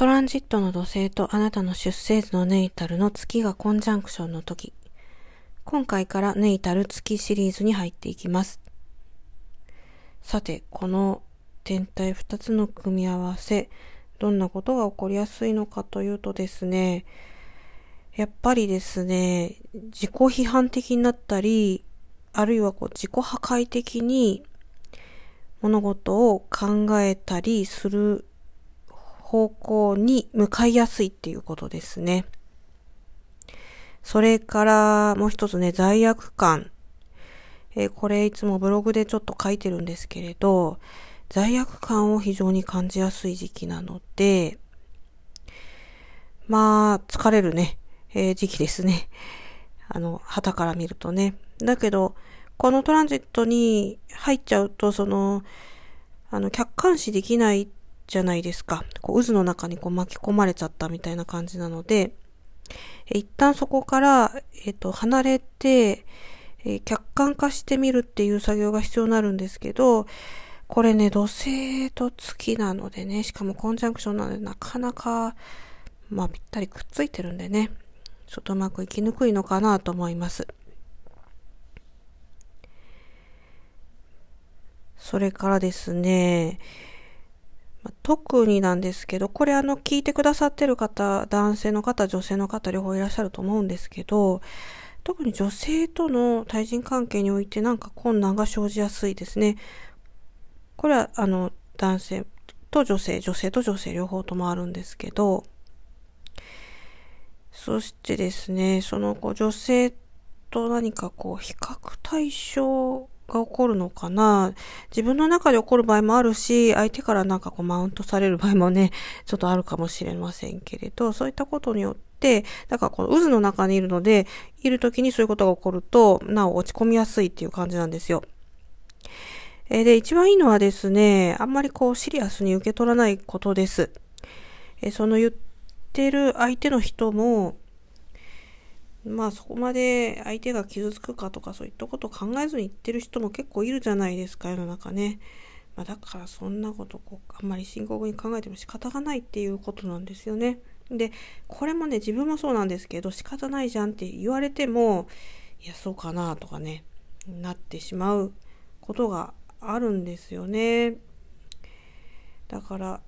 トランジットの土星とあなたの出生図のネイタルの月がコンジャンクションの時。今回からネイタル月シリーズに入っていきます。さて、この天体2つの組み合わせ、どんなことが起こりやすいのかというとですね、やっぱりですね、自己批判的になったり、あるいはこう自己破壊的に物事を考えたりする方向に向かいやすいっていうことですね。それからもう一つね、罪悪感。えー、これいつもブログでちょっと書いてるんですけれど、罪悪感を非常に感じやすい時期なので、まあ、疲れるね、えー、時期ですね。あの、旗から見るとね。だけど、このトランジットに入っちゃうと、その、あの、客観視できないっじゃないですか。こう渦の中にこう巻き込まれちゃったみたいな感じなので、一旦そこから、えっ、と、離れて、えー、客観化してみるっていう作業が必要になるんですけど、これね、土星と月なのでね、しかもコンジャンクションなので、なかなか、まあ、ぴったりくっついてるんでね、ちょっとうまくいきにくいのかなと思います。それからですね、特になんですけど、これあの聞いてくださってる方、男性の方、女性の方両方いらっしゃると思うんですけど、特に女性との対人関係においてなんか困難が生じやすいですね。これはあの男性と女性、女性と女性両方ともあるんですけど、そしてですね、そのこう女性と何かこう比較対象が起こるのかな？自分の中で起こる場合もあるし、相手からなんかこうマウントされる場合もね、ちょっとあるかもしれませんけれど、そういったことによって、だからこの渦の中にいるので、いる時にそういうことが起こると、なお落ち込みやすいっていう感じなんですよ。えで、一番いいのはですね、あんまりこうシリアスに受け取らないことです。えその言ってる相手の人も、まあそこまで相手が傷つくかとかそういったことを考えずに言ってる人も結構いるじゃないですか世の中ね。まあ、だからそんなことこうあんまり深刻に考えても仕方がないっていうことなんですよね。でこれもね自分もそうなんですけど仕方ないじゃんって言われてもいやそうかなとかねなってしまうことがあるんですよね。だから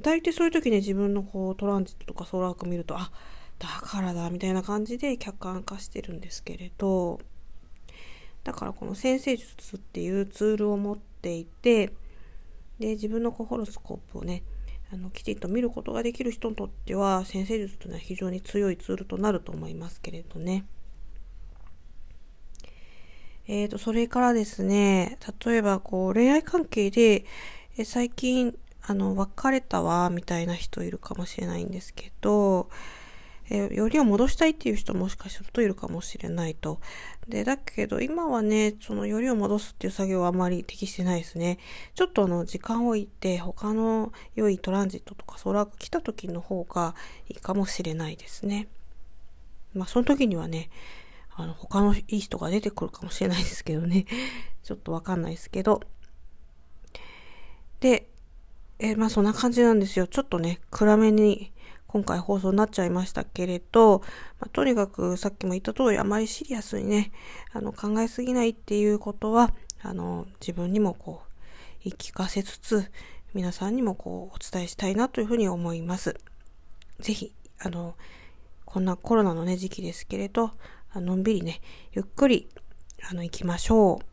大体そういう時ね自分のこうトランジットとかソーラーク見るとあっだからだみたいな感じで客観化してるんですけれどだからこの先生術っていうツールを持っていてで自分のホロスコープをねあのきちんと見ることができる人にとっては先生術というのは非常に強いツールとなると思いますけれどね。えーと、それからですね例えばこう恋愛関係でえ最近あの別れたわみたいな人いるかもしれないんですけどえー、よりを戻したいっていう人もしかするといるかもしれないと。で、だけど今はね、そのよりを戻すっていう作業はあまり適してないですね。ちょっとあの、時間を置いて他の良いトランジットとかソーラーが来た時の方がいいかもしれないですね。まあ、その時にはね、あの、他のいい人が出てくるかもしれないですけどね。ちょっとわかんないですけど。で、えー、まあそんな感じなんですよ。ちょっとね、暗めに今回放送になっちゃいましたけれど、まあ、とにかくさっきも言った通りあまりシリアスにね、あの考えすぎないっていうことは、あの自分にもこう言い聞かせつつ、皆さんにもこうお伝えしたいなというふうに思います。ぜひ、あの、こんなコロナのね時期ですけれど、のんびりね、ゆっくり、あの、行きましょう。